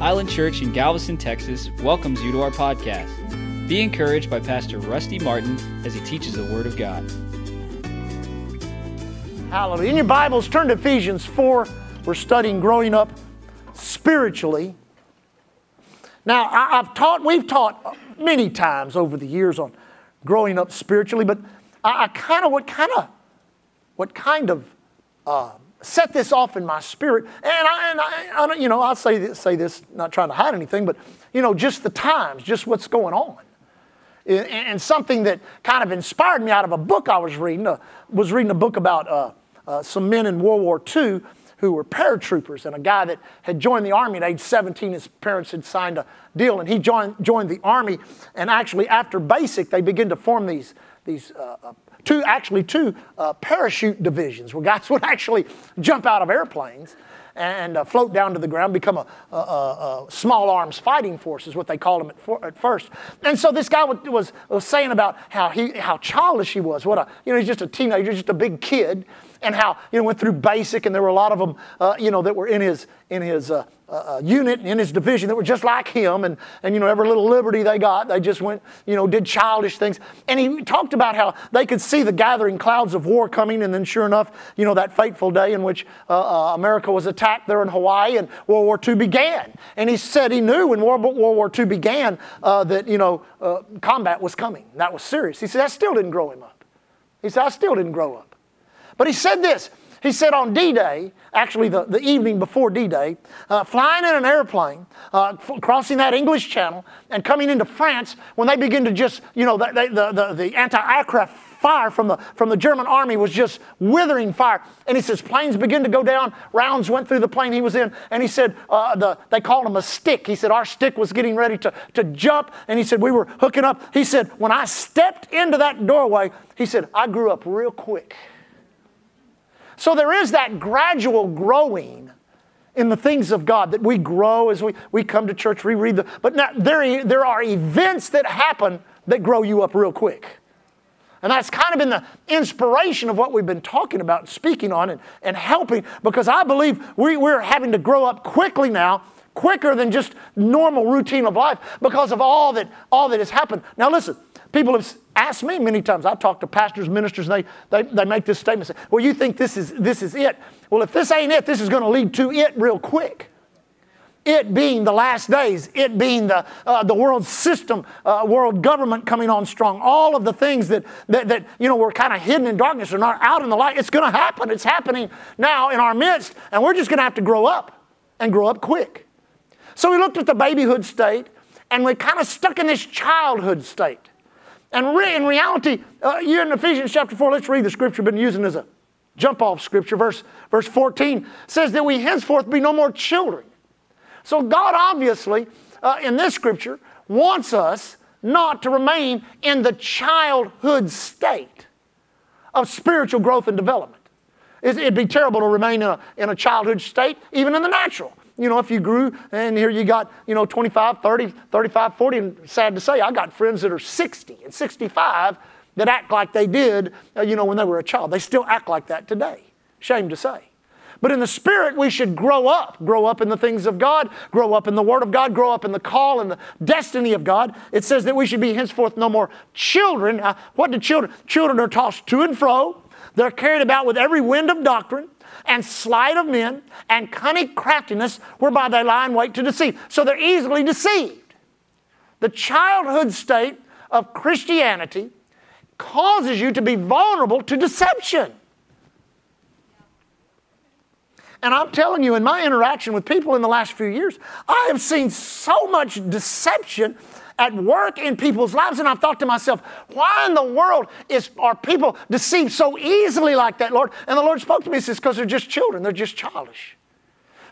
Island Church in Galveston, Texas welcomes you to our podcast. Be encouraged by Pastor Rusty Martin as he teaches the Word of God. Hallelujah. In your Bibles, turn to Ephesians 4. We're studying growing up spiritually. Now, I, have taught, we've taught many times over the years on growing up spiritually, but I, I kind of, what kind of, what kind of uh, set this off in my spirit. And I, and I, I you know, I'll say this, say this, not trying to hide anything, but, you know, just the times, just what's going on. And something that kind of inspired me out of a book I was reading, uh, was reading a book about uh, uh, some men in World War II who were paratroopers and a guy that had joined the army at age 17 his parents had signed a deal and he joined, joined the army and actually after basic they begin to form these, these uh, uh two, actually two uh, parachute divisions where guys would actually jump out of airplanes and uh, float down to the ground, become a, a, a, a, small arms fighting force, is what they called them at, for, at first. And so this guy was, was saying about how, he, how childish he was. What a, you know, he's just a teenager, just a big kid and how you know went through basic, and there were a lot of them, uh, you know, that were in his in his uh, uh, uh, unit in his division that were just like him, and and you know every little liberty they got, they just went, you know, did childish things. And he talked about how they could see the gathering clouds of war coming, and then sure enough, you know, that fateful day in which uh, uh, America was attacked there in Hawaii, and World War II began. And he said he knew when World War II began that you know combat was coming. That was serious. He said that still didn't grow him up. He said I still didn't grow up. But he said this. He said on D Day, actually the, the evening before D Day, uh, flying in an airplane, uh, f- crossing that English Channel, and coming into France, when they begin to just, you know, the, the, the, the anti aircraft fire from the, from the German army was just withering fire. And he says, planes begin to go down. Rounds went through the plane he was in. And he said, uh, the, they called him a stick. He said, our stick was getting ready to, to jump. And he said, we were hooking up. He said, when I stepped into that doorway, he said, I grew up real quick. So there is that gradual growing in the things of God that we grow as we, we come to church, we read the. But now, there, there are events that happen that grow you up real quick. And that's kind of been the inspiration of what we've been talking about, speaking on, and, and helping, because I believe we, we're having to grow up quickly now, quicker than just normal routine of life, because of all that, all that has happened. Now, listen, People have asked me many times. I've talked to pastors, ministers, and they, they, they make this statement say, Well, you think this is, this is it. Well, if this ain't it, this is going to lead to it real quick. It being the last days, it being the, uh, the world system, uh, world government coming on strong, all of the things that, that, that you know, were kind of hidden in darkness are not out in the light. It's going to happen. It's happening now in our midst, and we're just going to have to grow up and grow up quick. So we looked at the babyhood state, and we're kind of stuck in this childhood state. And re- in reality, uh, you in Ephesians chapter 4, let's read the scripture I've been using as a jump off scripture. Verse, verse 14 says that we henceforth be no more children. So God obviously, uh, in this scripture, wants us not to remain in the childhood state of spiritual growth and development. It'd be terrible to remain in a, in a childhood state, even in the natural you know, if you grew and here you got, you know, 25, 30, 35, 40, and sad to say, I got friends that are 60 and 65 that act like they did, uh, you know, when they were a child. They still act like that today. Shame to say. But in the Spirit, we should grow up. Grow up in the things of God, grow up in the Word of God, grow up in the call and the destiny of God. It says that we should be henceforth no more children. Uh, what do children? Children are tossed to and fro. They're carried about with every wind of doctrine and sleight of men and cunning craftiness whereby they lie in wait to deceive. So they're easily deceived. The childhood state of Christianity causes you to be vulnerable to deception. And I'm telling you, in my interaction with people in the last few years, I have seen so much deception at work in people's lives. And I've thought to myself, why in the world is, are people deceived so easily like that, Lord? And the Lord spoke to me and says, because they're just children, they're just childish.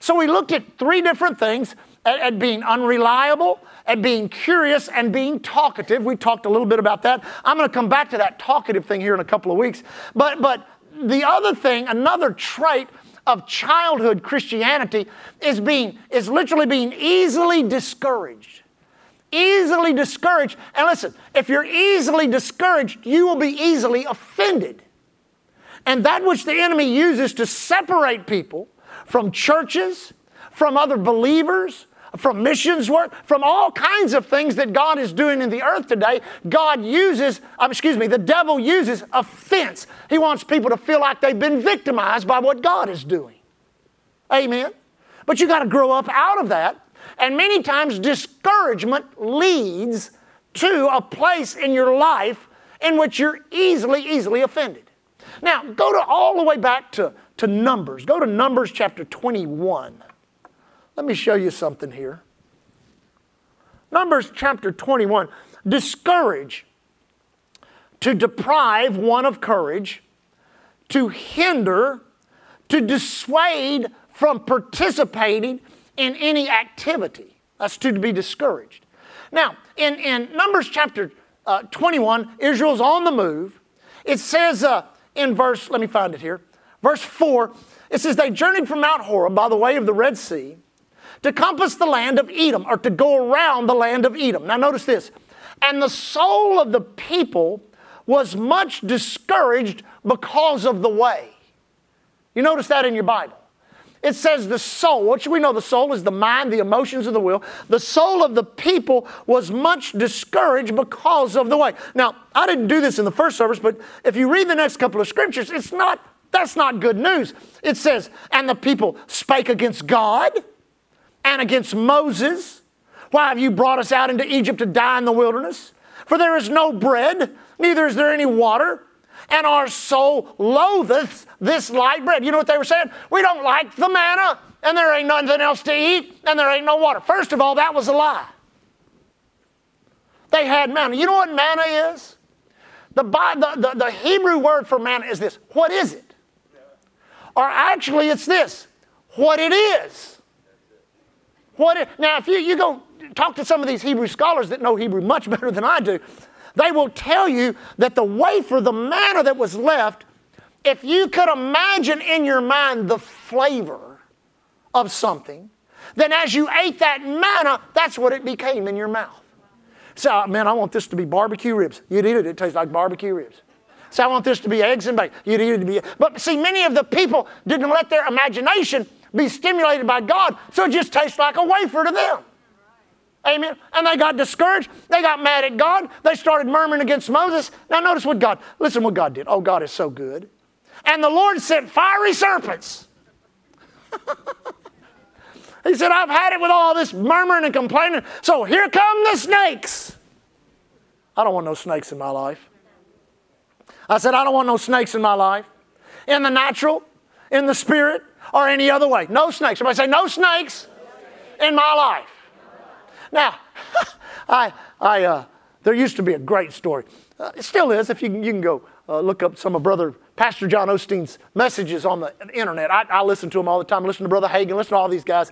So we looked at three different things at, at, being unreliable, at being curious, and being talkative. We talked a little bit about that. I'm going to come back to that talkative thing here in a couple of weeks. But, but the other thing, another trait of childhood Christianity is being is literally being easily discouraged easily discouraged. And listen, if you're easily discouraged, you will be easily offended. And that which the enemy uses to separate people from churches, from other believers, from missions work, from all kinds of things that God is doing in the earth today. God uses, um, excuse me, the devil uses offense. He wants people to feel like they've been victimized by what God is doing. Amen. But you got to grow up out of that. And many times discouragement leads to a place in your life in which you're easily, easily offended. Now, go to all the way back to, to Numbers. Go to Numbers chapter 21. Let me show you something here. Numbers chapter 21. Discourage, to deprive one of courage, to hinder, to dissuade from participating in any activity. That's to be discouraged. Now, in, in Numbers chapter uh, 21, Israel's on the move. It says uh, in verse, let me find it here, verse 4, it says, They journeyed from Mount Horeb by the way of the Red Sea to compass the land of Edom, or to go around the land of Edom. Now, notice this. And the soul of the people was much discouraged because of the way. You notice that in your Bible. It says the soul, what should we know? The soul is the mind, the emotions of the will. The soul of the people was much discouraged because of the way. Now, I didn't do this in the first service, but if you read the next couple of scriptures, it's not, that's not good news. It says, and the people spake against God and against Moses. Why have you brought us out into Egypt to die in the wilderness? For there is no bread, neither is there any water and our soul loatheth this light bread. You know what they were saying? We don't like the manna, and there ain't nothing else to eat, and there ain't no water. First of all, that was a lie. They had manna. You know what manna is? The, the, the, the Hebrew word for manna is this. What is it? Or actually, it's this. What it is. What it, now, if you, you go talk to some of these Hebrew scholars that know Hebrew much better than I do, they will tell you that the wafer, the manna that was left, if you could imagine in your mind the flavor of something, then as you ate that manna, that's what it became in your mouth. So, man, I want this to be barbecue ribs. You'd eat it, it tastes like barbecue ribs. So I want this to be eggs and bacon. You'd eat it to be. But see, many of the people didn't let their imagination be stimulated by God, so it just tastes like a wafer to them. Amen. And they got discouraged. They got mad at God. They started murmuring against Moses. Now, notice what God, listen what God did. Oh, God is so good. And the Lord sent fiery serpents. he said, I've had it with all this murmuring and complaining. So here come the snakes. I don't want no snakes in my life. I said, I don't want no snakes in my life. In the natural, in the spirit, or any other way. No snakes. Somebody say, no snakes in my life. Now, I, I, uh, there used to be a great story. Uh, it still is. If you can, you can go uh, look up some of Brother Pastor John Osteen's messages on the internet. I, I listen to him all the time. I listen to Brother Hagin. Listen to all these guys.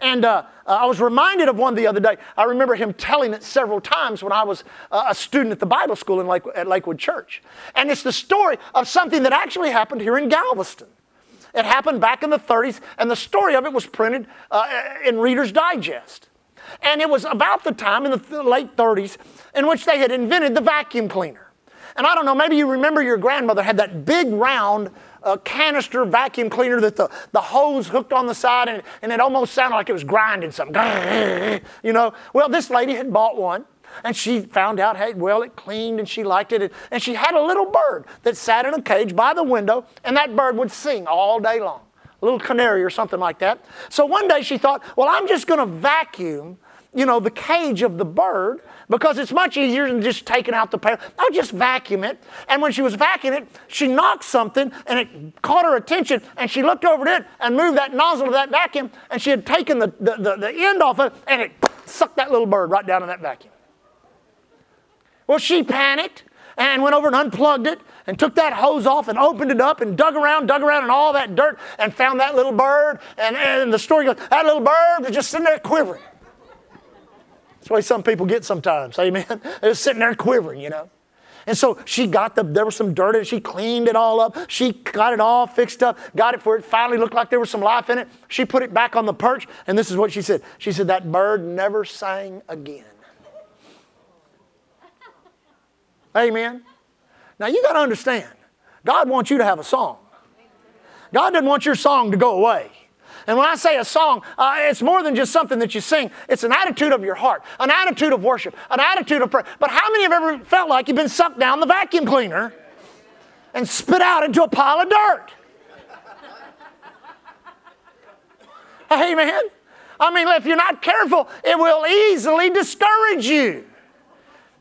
And uh, uh, I was reminded of one the other day. I remember him telling it several times when I was uh, a student at the Bible school in Lake, at Lakewood Church. And it's the story of something that actually happened here in Galveston. It happened back in the 30s, and the story of it was printed uh, in Reader's Digest. And it was about the time in the late 30s in which they had invented the vacuum cleaner. And I don't know, maybe you remember your grandmother had that big round uh, canister vacuum cleaner that the, the hose hooked on the side and, and it almost sounded like it was grinding something. You know, well, this lady had bought one and she found out, hey, well, it cleaned and she liked it. And she had a little bird that sat in a cage by the window and that bird would sing all day long a little canary or something like that. So one day she thought, well, I'm just going to vacuum, you know, the cage of the bird because it's much easier than just taking out the pair. I'll just vacuum it. And when she was vacuuming it, she knocked something and it caught her attention and she looked over at it and moved that nozzle of that vacuum and she had taken the, the, the, the end off of it and it sucked that little bird right down in that vacuum. Well, she panicked and went over and unplugged it and took that hose off and opened it up and dug around, dug around in all that dirt and found that little bird. And, and the story goes, that little bird was just sitting there quivering. That's the way some people get sometimes, amen? They're sitting there quivering, you know. And so she got the, there was some dirt in it. She cleaned it all up. She got it all fixed up, got it for it finally looked like there was some life in it. She put it back on the perch, and this is what she said. She said, That bird never sang again. Amen. Now you got to understand, God wants you to have a song. God doesn't want your song to go away. And when I say a song, uh, it's more than just something that you sing. It's an attitude of your heart, an attitude of worship, an attitude of prayer. But how many have ever felt like you've been sucked down the vacuum cleaner and spit out into a pile of dirt? Amen. I mean, if you're not careful, it will easily discourage you.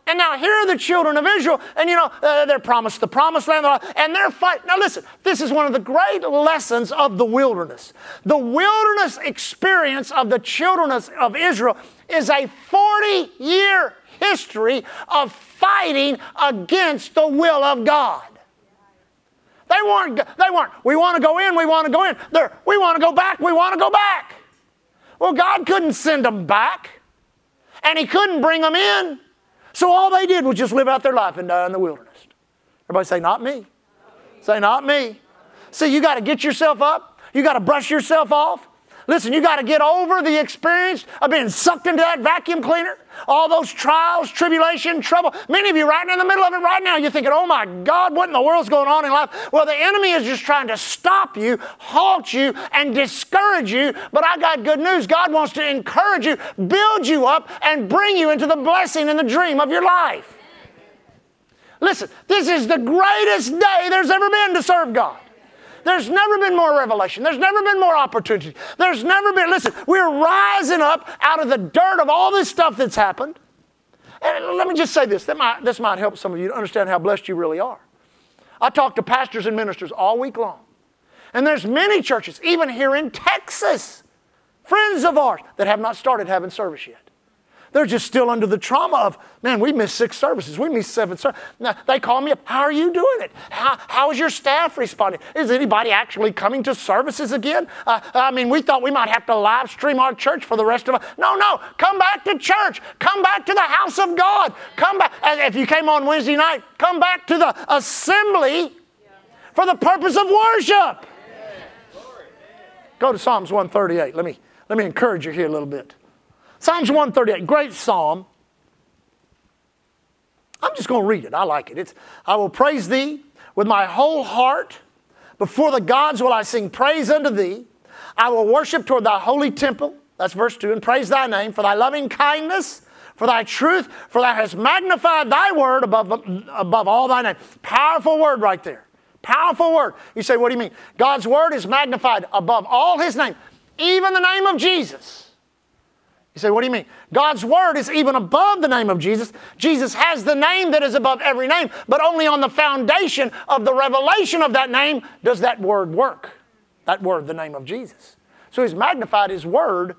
And now here are the children of Israel, and you know, uh, they're promised the promised land, and they're fighting. Now listen, this is one of the great lessons of the wilderness. The wilderness experience of the children of Israel is a 40 year history of fighting against the will of God. They weren't, they weren't, we want to go in, we want to go in. They're, we want to go back, we want to go back. Well, God couldn't send them back, and He couldn't bring them in. So all they did was just live out their life and die in the wilderness. Everybody say, Not me. Say, Not me. See, you got to get yourself up, you got to brush yourself off. Listen, you got to get over the experience of being sucked into that vacuum cleaner, all those trials, tribulation, trouble. Many of you, right now in the middle of it right now, you're thinking, oh my God, what in the world's going on in life? Well, the enemy is just trying to stop you, halt you, and discourage you. But I got good news. God wants to encourage you, build you up, and bring you into the blessing and the dream of your life. Listen, this is the greatest day there's ever been to serve God. There's never been more revelation. There's never been more opportunity. There's never been, listen, we're rising up out of the dirt of all this stuff that's happened. And let me just say this. That might, this might help some of you to understand how blessed you really are. I talk to pastors and ministers all week long. And there's many churches, even here in Texas, friends of ours, that have not started having service yet. They're just still under the trauma of, man, we missed six services. We missed seven services. Now, they call me up. How are you doing it? How, how is your staff responding? Is anybody actually coming to services again? Uh, I mean, we thought we might have to live stream our church for the rest of us. No, no. Come back to church. Come back to the house of God. Come back. If you came on Wednesday night, come back to the assembly for the purpose of worship. Go to Psalms 138. Let me, let me encourage you here a little bit. Psalms 138, great psalm. I'm just going to read it. I like it. It's, I will praise thee with my whole heart. Before the gods will I sing praise unto thee. I will worship toward thy holy temple. That's verse 2. And praise thy name for thy loving kindness, for thy truth, for thou hast magnified thy word above, above all thy name. Powerful word right there. Powerful word. You say, what do you mean? God's word is magnified above all his name, even the name of Jesus. You say, what do you mean? God's word is even above the name of Jesus. Jesus has the name that is above every name, but only on the foundation of the revelation of that name does that word work. That word, the name of Jesus. So he's magnified his word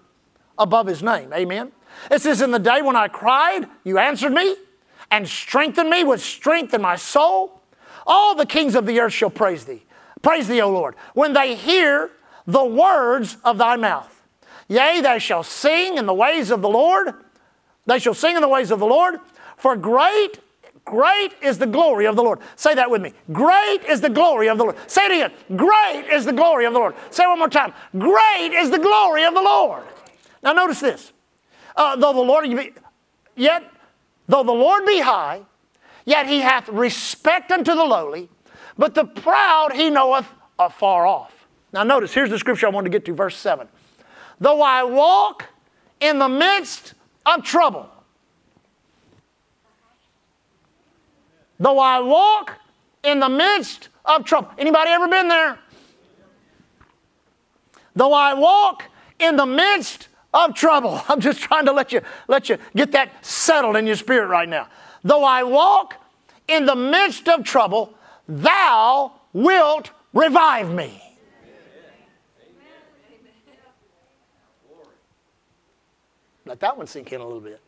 above his name. Amen. It says, In the day when I cried, you answered me and strengthened me with strength in my soul. All the kings of the earth shall praise thee. Praise thee, O Lord, when they hear the words of thy mouth. Yea, they shall sing in the ways of the Lord. They shall sing in the ways of the Lord. For great, great is the glory of the Lord. Say that with me. Great is the glory of the Lord. Say it again. Great is the glory of the Lord. Say one more time. Great is the glory of the Lord. Now notice this. Uh, though the Lord be, yet, though the Lord be high, yet he hath respect unto the lowly, but the proud he knoweth afar off. Now notice, here's the scripture I want to get to, verse 7 though I walk in the midst of trouble. Though I walk in the midst of trouble. Anybody ever been there? Though I walk in the midst of trouble. I'm just trying to let you let you get that settled in your spirit right now. Though I walk in the midst of trouble, thou wilt revive me. Let that one sink in a little bit.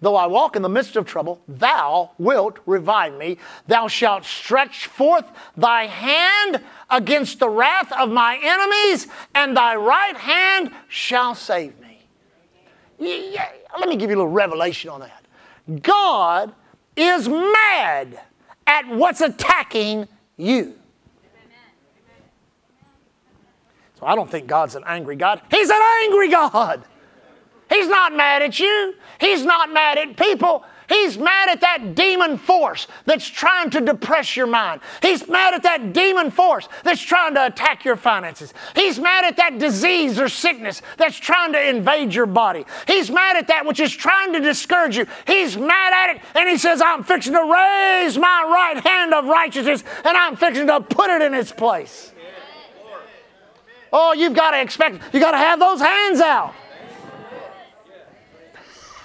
Though I walk in the midst of trouble, thou wilt revive me. Thou shalt stretch forth thy hand against the wrath of my enemies, and thy right hand shall save me. Yeah, let me give you a little revelation on that. God is mad at what's attacking you. So I don't think God's an angry God. He's an angry God. He's not mad at you. He's not mad at people. He's mad at that demon force that's trying to depress your mind. He's mad at that demon force that's trying to attack your finances. He's mad at that disease or sickness that's trying to invade your body. He's mad at that which is trying to discourage you. He's mad at it and he says, I'm fixing to raise my right hand of righteousness and I'm fixing to put it in its place. Oh, you've got to expect, you've got to have those hands out.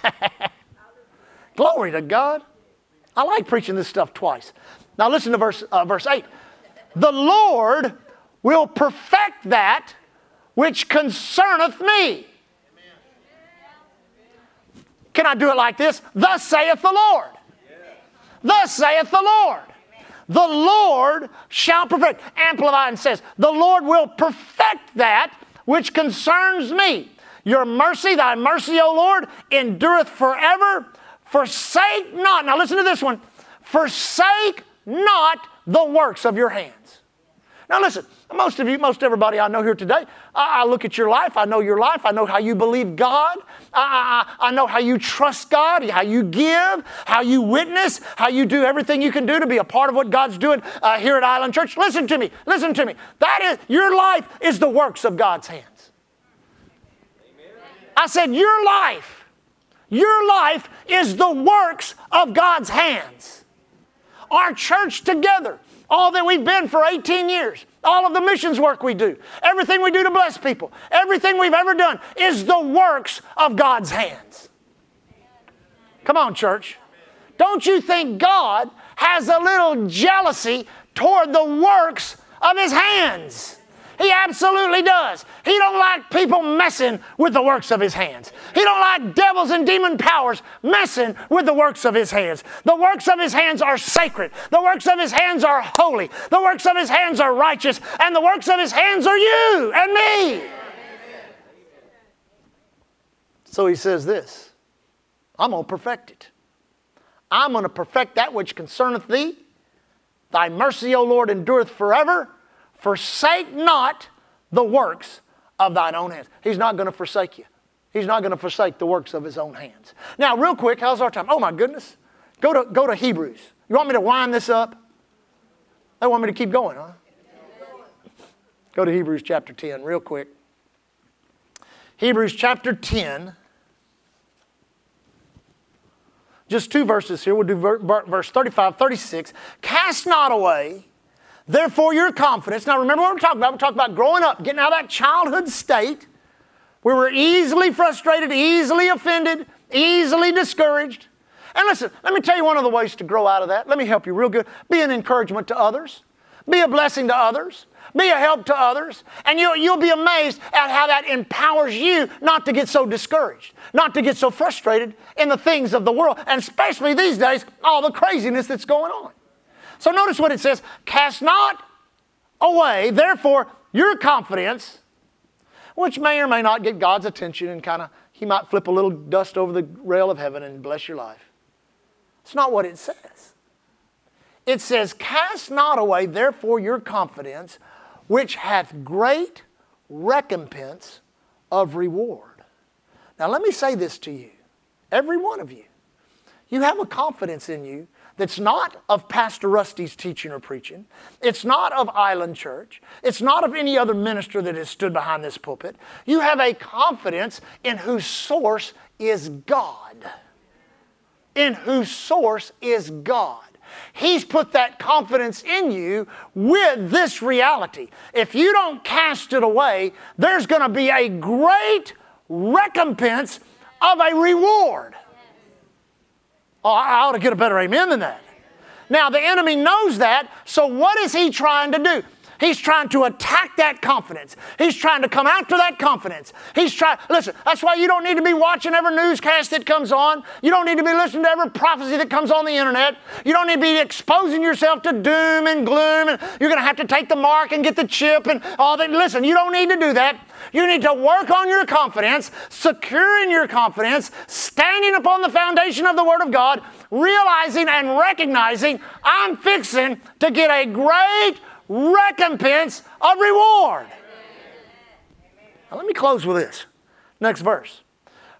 Glory to God. I like preaching this stuff twice. Now listen to verse, uh, verse 8. The Lord will perfect that which concerneth me. Can I do it like this? Thus saith the Lord. Thus saith the Lord. The Lord shall perfect. Amplify and says, The Lord will perfect that which concerns me. Your mercy, thy mercy, O Lord, endureth forever. Forsake not, now listen to this one, forsake not the works of your hands. Now listen, most of you, most everybody I know here today, I, I look at your life, I know your life, I know how you believe God, I, I, I know how you trust God, how you give, how you witness, how you do everything you can do to be a part of what God's doing uh, here at Island Church. Listen to me, listen to me. That is, your life is the works of God's hands. I said, your life your life is the works of God's hands. Our church together, all that we've been for 18 years, all of the missions work we do, everything we do to bless people, everything we've ever done is the works of God's hands. Come on, church. Don't you think God has a little jealousy toward the works of His hands? He absolutely does. He don't like people messing with the works of his hands. He don't like devils and demon powers messing with the works of his hands. The works of his hands are sacred. The works of his hands are holy. The works of his hands are righteous. And the works of his hands are you and me. So he says this I'm going to perfect it. I'm going to perfect that which concerneth thee. Thy mercy, O Lord, endureth forever. Forsake not the works of thine own hands. He's not going to forsake you. He's not going to forsake the works of his own hands. Now, real quick, how's our time? Oh my goodness. Go to, go to Hebrews. You want me to wind this up? They want me to keep going, huh? Go to Hebrews chapter 10, real quick. Hebrews chapter 10. Just two verses here. We'll do verse 35, 36. Cast not away Therefore, your confidence. Now, remember what we're talking about? We're talking about growing up, getting out of that childhood state where we're easily frustrated, easily offended, easily discouraged. And listen, let me tell you one of the ways to grow out of that. Let me help you real good. Be an encouragement to others, be a blessing to others, be a help to others, and you'll, you'll be amazed at how that empowers you not to get so discouraged, not to get so frustrated in the things of the world, and especially these days, all the craziness that's going on. So notice what it says Cast not away, therefore, your confidence, which may or may not get God's attention and kind of, He might flip a little dust over the rail of heaven and bless your life. It's not what it says. It says, Cast not away, therefore, your confidence, which hath great recompense of reward. Now, let me say this to you, every one of you. You have a confidence in you that's not of Pastor Rusty's teaching or preaching. It's not of Island Church. It's not of any other minister that has stood behind this pulpit. You have a confidence in whose source is God. In whose source is God. He's put that confidence in you with this reality. If you don't cast it away, there's going to be a great recompense of a reward. Oh, I ought to get a better amen than that. Now, the enemy knows that, so what is he trying to do? He's trying to attack that confidence. He's trying to come after that confidence. He's trying, listen, that's why you don't need to be watching every newscast that comes on. You don't need to be listening to every prophecy that comes on the internet. You don't need to be exposing yourself to doom and gloom. And you're going to have to take the mark and get the chip and all that. Listen, you don't need to do that. You need to work on your confidence, securing your confidence, standing upon the foundation of the Word of God, realizing and recognizing I'm fixing to get a great recompense of reward. Now, let me close with this. Next verse.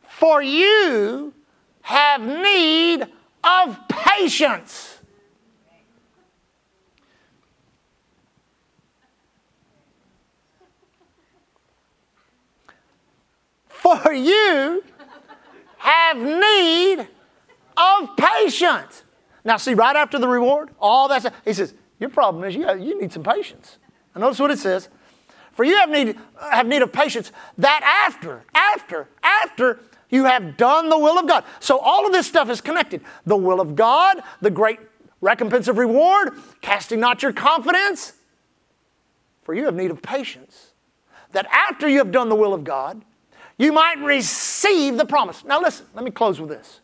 For you have need of patience. For you have need of patience. Now, see, right after the reward, all that he says, Your problem is you, have, you need some patience. And notice what it says. For you have need, have need of patience that after, after, after you have done the will of God. So all of this stuff is connected. The will of God, the great recompense of reward, casting not your confidence. For you have need of patience. That after you have done the will of God, you might receive the promise. Now listen, let me close with this.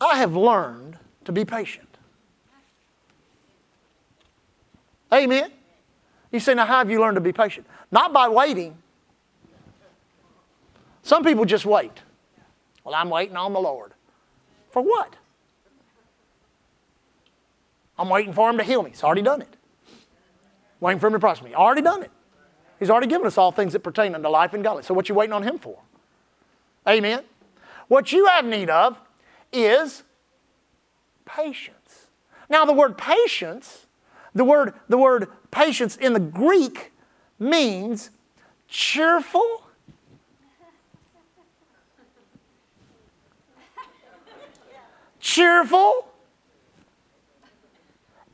I have learned to be patient. Amen. You say, now how have you learned to be patient? Not by waiting. Some people just wait. Well, I'm waiting on the Lord. For what? I'm waiting for him to heal me. He's already done it. Waiting for him to prosper me. Already done it. He's already given us all things that pertain unto life and godliness. So what you waiting on him for? Amen. What you have need of is patience. Now the word patience, the word, the word patience in the Greek means cheerful. cheerful,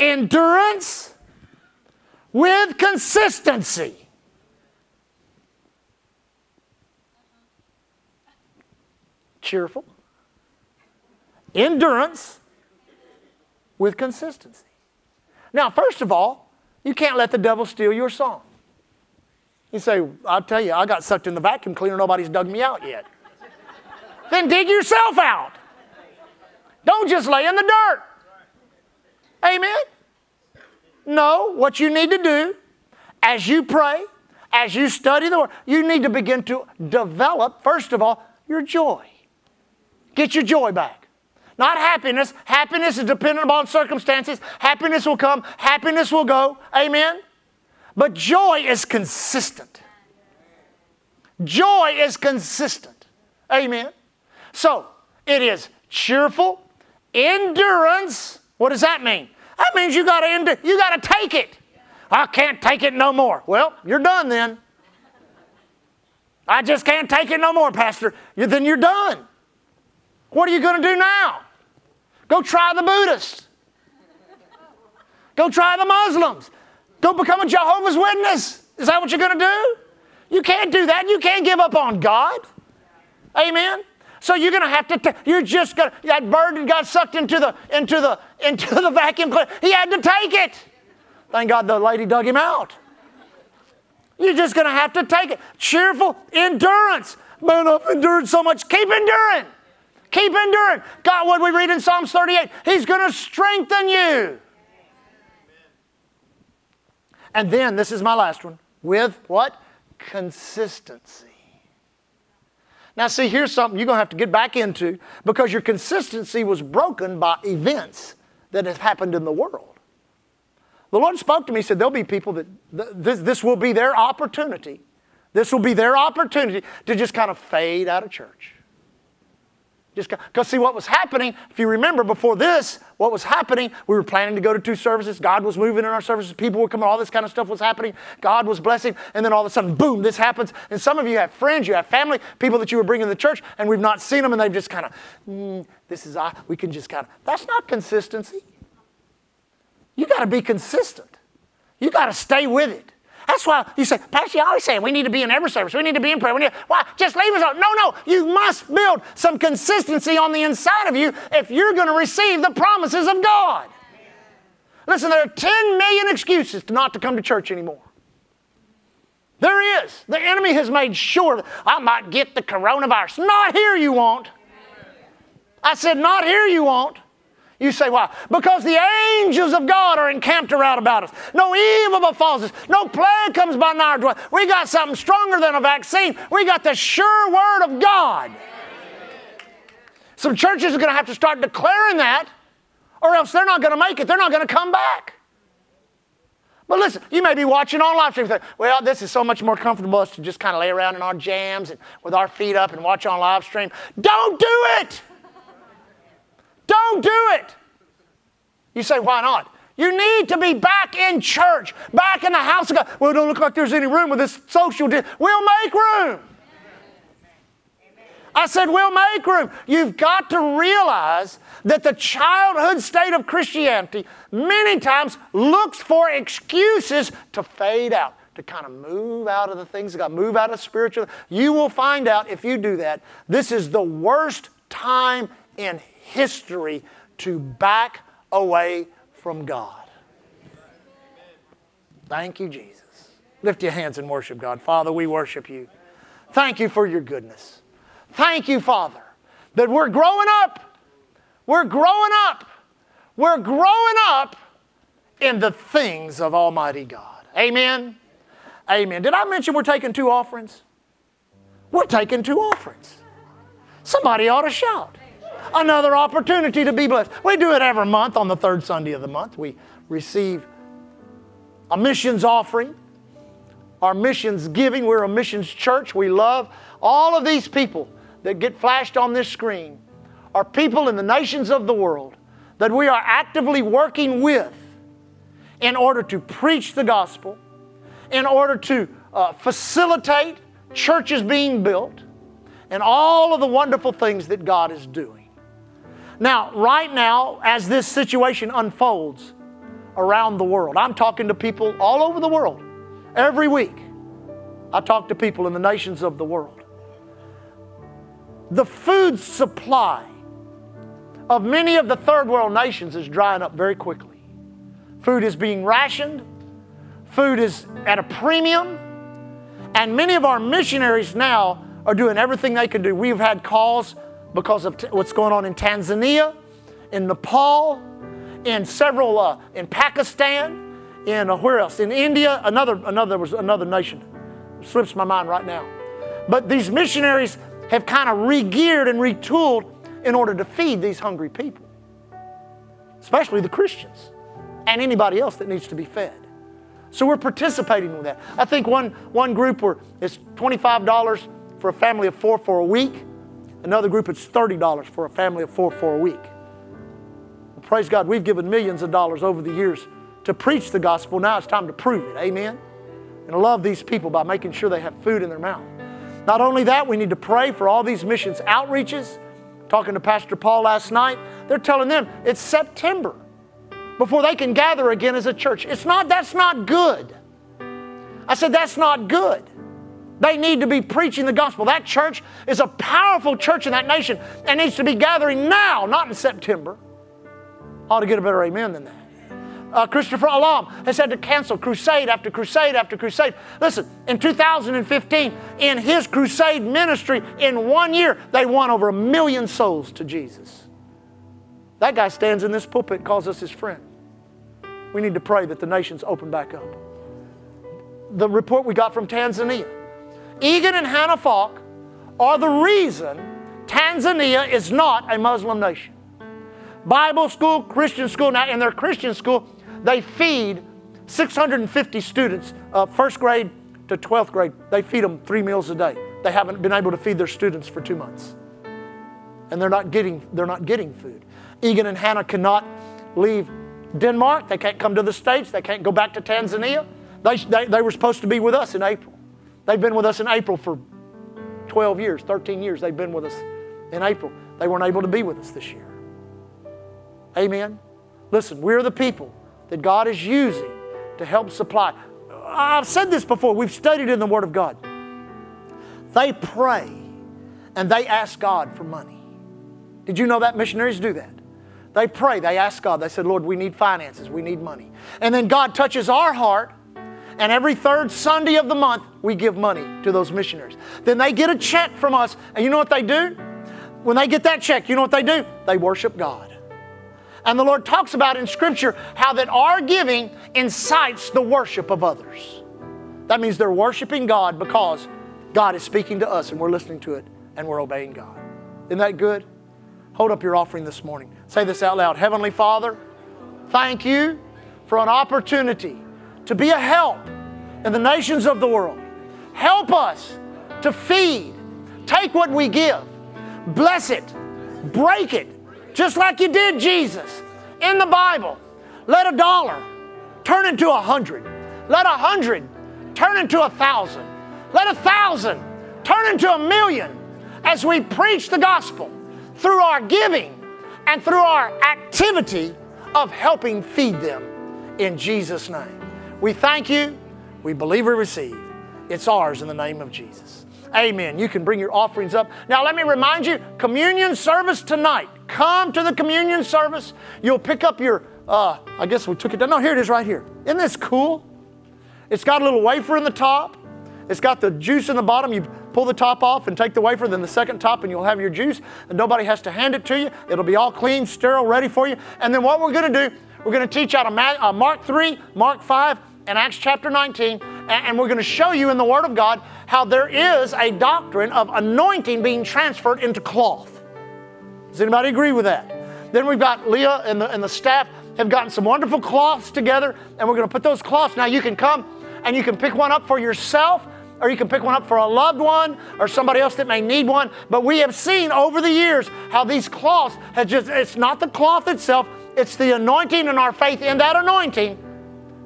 endurance with consistency. Cheerful, endurance with consistency. Now, first of all, you can't let the devil steal your song. You say, I'll tell you, I got sucked in the vacuum cleaner, nobody's dug me out yet. then dig yourself out. Don't just lay in the dirt. Amen? No, what you need to do as you pray, as you study the Word, you need to begin to develop, first of all, your joy. Get your joy back. Not happiness. Happiness is dependent upon circumstances. Happiness will come, happiness will go. Amen? But joy is consistent. Joy is consistent. Amen? So, it is cheerful, endurance. What does that mean? That means you got to end. you got to take it. I can't take it no more. Well, you're done then. I just can't take it no more, Pastor. then you're done. What are you going to do now? Go try the Buddhists. Go try the Muslims. Go become a Jehovah's Witness. Is that what you're going to do? You can't do that. You can't give up on God. Amen. So you're going to have to. T- you're just going. to That bird got sucked into the into the into the vacuum cleaner. He had to take it. Thank God the lady dug him out. You're just going to have to take it. Cheerful endurance. Man, I've endured so much. Keep enduring. Keep enduring. God, what we read in Psalms 38, He's going to strengthen you. And then, this is my last one, with what? Consistency. Now, see, here's something you're going to have to get back into because your consistency was broken by events that have happened in the world. The Lord spoke to me, said, There'll be people that this, this will be their opportunity. This will be their opportunity to just kind of fade out of church. Just because see what was happening, if you remember before this, what was happening, we were planning to go to two services. God was moving in our services. People were coming, all this kind of stuff was happening. God was blessing. And then all of a sudden, boom, this happens. And some of you have friends, you have family, people that you were bringing to the church, and we've not seen them, and they've just kind of, mm, this is, I, we can just kind of, that's not consistency. You got to be consistent. You got to stay with it. That's why you say, Pastor, you always say we need to be in every service. We need to be in prayer. We need, why? Just leave us alone. No, no. You must build some consistency on the inside of you if you're going to receive the promises of God. Listen, there are 10 million excuses to not to come to church anymore. There is. The enemy has made sure I might get the coronavirus. Not here you won't. I said, not here you won't. You say, why? Because the angels of God are encamped around about us. No evil befalls us. No plague comes by our dwelling. We got something stronger than a vaccine. We got the sure word of God. Some churches are going to have to start declaring that, or else they're not going to make it. They're not going to come back. But listen, you may be watching on live stream. Well, this is so much more comfortable us to just kind of lay around in our jams and with our feet up and watch on live stream. Don't do it. Don't do it. You say, why not? You need to be back in church, back in the house of God. Well, it don't look like there's any room with this social. Di- we'll make room. I said, we'll make room. You've got to realize that the childhood state of Christianity many times looks for excuses to fade out, to kind of move out of the things of God, move out of spiritual. You will find out if you do that, this is the worst time in history to back away from God. Thank you, Jesus. Lift your hands and worship God. Father, we worship you. Thank you for your goodness. Thank you, Father, that we're growing up. We're growing up. We're growing up in the things of Almighty God. Amen. Amen. Did I mention we're taking two offerings? We're taking two offerings. Somebody ought to shout. Another opportunity to be blessed. We do it every month on the third Sunday of the month. We receive a missions offering, our missions giving. We're a missions church. We love all of these people that get flashed on this screen are people in the nations of the world that we are actively working with in order to preach the gospel, in order to uh, facilitate churches being built, and all of the wonderful things that God is doing. Now, right now, as this situation unfolds around the world, I'm talking to people all over the world every week. I talk to people in the nations of the world. The food supply of many of the third world nations is drying up very quickly. Food is being rationed, food is at a premium, and many of our missionaries now are doing everything they can do. We've had calls because of what's going on in Tanzania, in Nepal, in several, uh, in Pakistan, in uh, where else? In India, another, another was another nation. Slips my mind right now. But these missionaries have kind of re-geared and retooled in order to feed these hungry people, especially the Christians and anybody else that needs to be fed. So we're participating with that. I think one, one group where it's $25 for a family of four for a week. Another group it's $30 for a family of four for a week. Well, praise God, we've given millions of dollars over the years to preach the gospel. Now it's time to prove it. Amen. And love these people by making sure they have food in their mouth. Not only that, we need to pray for all these missions outreaches. Talking to Pastor Paul last night, they're telling them it's September before they can gather again as a church. It's not, that's not good. I said, that's not good. They need to be preaching the gospel. That church is a powerful church in that nation and needs to be gathering now, not in September. Ought to get a better amen than that uh, Christopher Alam has had to cancel crusade after crusade after crusade. Listen, in 2015, in his crusade ministry, in one year, they won over a million souls to Jesus. That guy stands in this pulpit, calls us his friend. We need to pray that the nations open back up. The report we got from Tanzania Egan and Hannah Falk are the reason Tanzania is not a Muslim nation. Bible school, Christian school. Now, in their Christian school, they feed 650 students, uh, first grade to 12th grade. They feed them three meals a day. They haven't been able to feed their students for two months. And they're not getting, they're not getting food. Egan and Hannah cannot leave Denmark. They can't come to the States. They can't go back to Tanzania. They, they, they were supposed to be with us in April. They've been with us in April for 12 years, 13 years. They've been with us in April. They weren't able to be with us this year. Amen. Listen, we're the people that God is using to help supply. I've said this before, we've studied in the Word of God. They pray and they ask God for money. Did you know that missionaries do that? They pray, they ask God, they said, Lord, we need finances, we need money. And then God touches our heart, and every third Sunday of the month, we give money to those missionaries. Then they get a check from us, and you know what they do? When they get that check, you know what they do? They worship God. And the Lord talks about in Scripture how that our giving incites the worship of others. That means they're worshiping God because God is speaking to us and we're listening to it and we're obeying God. Isn't that good? Hold up your offering this morning. Say this out loud Heavenly Father, thank you for an opportunity to be a help in the nations of the world. Help us to feed. Take what we give, bless it, break it, just like you did Jesus in the Bible. Let a dollar turn into a hundred. Let a hundred turn into a thousand. Let a thousand turn into a million as we preach the gospel through our giving and through our activity of helping feed them in Jesus' name. We thank you. We believe we receive. It's ours in the name of Jesus. Amen. You can bring your offerings up. Now, let me remind you communion service tonight. Come to the communion service. You'll pick up your, uh, I guess we took it down. No, here it is right here. Isn't this cool? It's got a little wafer in the top. It's got the juice in the bottom. You pull the top off and take the wafer, then the second top, and you'll have your juice. And nobody has to hand it to you. It'll be all clean, sterile, ready for you. And then what we're going to do, we're going to teach out of uh, Mark 3, Mark 5, and Acts chapter 19. And we're going to show you in the Word of God how there is a doctrine of anointing being transferred into cloth. Does anybody agree with that? Then we've got Leah and the, and the staff have gotten some wonderful cloths together, and we're going to put those cloths. Now you can come and you can pick one up for yourself, or you can pick one up for a loved one or somebody else that may need one. But we have seen over the years how these cloths have just, it's not the cloth itself, it's the anointing and our faith in that anointing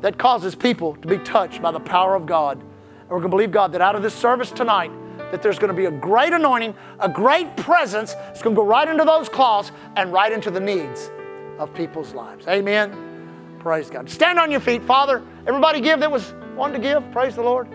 that causes people to be touched by the power of God. And we're going to believe, God, that out of this service tonight, that there's going to be a great anointing, a great presence. It's going to go right into those cloths and right into the needs of people's lives. Amen. Praise God. Stand on your feet, Father. Everybody give that was one to give. Praise the Lord.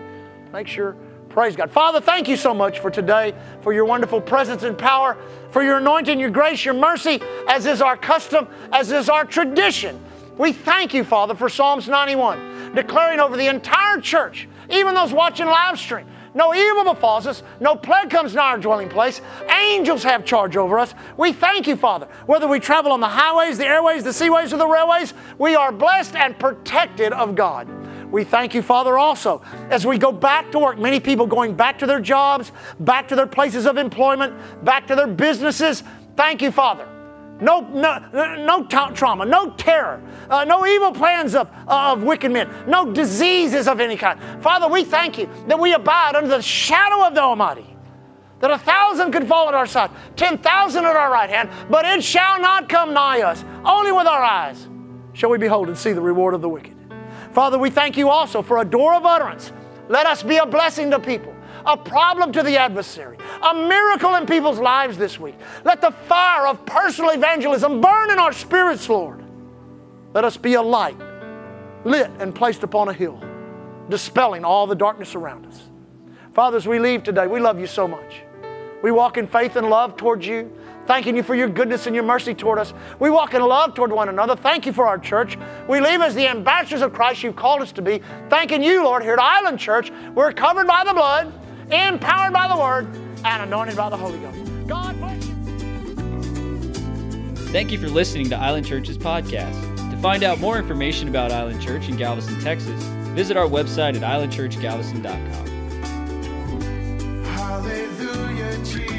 Make sure. Praise God. Father, thank you so much for today, for your wonderful presence and power, for your anointing, your grace, your mercy, as is our custom, as is our tradition. We thank you, Father, for Psalms 91, declaring over the entire church, even those watching live stream, no evil befalls us, no plague comes near our dwelling place. Angels have charge over us. We thank you, Father. Whether we travel on the highways, the airways, the seaways, or the railways, we are blessed and protected of God. We thank you, Father, also as we go back to work. Many people going back to their jobs, back to their places of employment, back to their businesses. Thank you, Father no, no, no trauma, no terror, uh, no evil plans of, of wicked men, no diseases of any kind. Father, we thank you that we abide under the shadow of the Almighty. That a thousand could fall at our side, ten thousand at our right hand, but it shall not come nigh us. Only with our eyes shall we behold and see the reward of the wicked. Father, we thank you also for a door of utterance. Let us be a blessing to people a problem to the adversary, a miracle in people's lives this week. Let the fire of personal evangelism burn in our spirits, Lord. Let us be a light lit and placed upon a hill, dispelling all the darkness around us. Fathers, we leave today, we love you so much. We walk in faith and love towards you, thanking you for your goodness and your mercy toward us. We walk in love toward one another. Thank you for our church. We leave as the ambassadors of Christ you've called us to be, thanking you, Lord, here at Island Church. We're covered by the blood empowered by the Word, and anointed by the Holy Ghost. God bless you. Thank you for listening to Island Church's podcast. To find out more information about Island Church in Galveston, Texas, visit our website at islandchurchgalveston.com. Hallelujah, Jesus.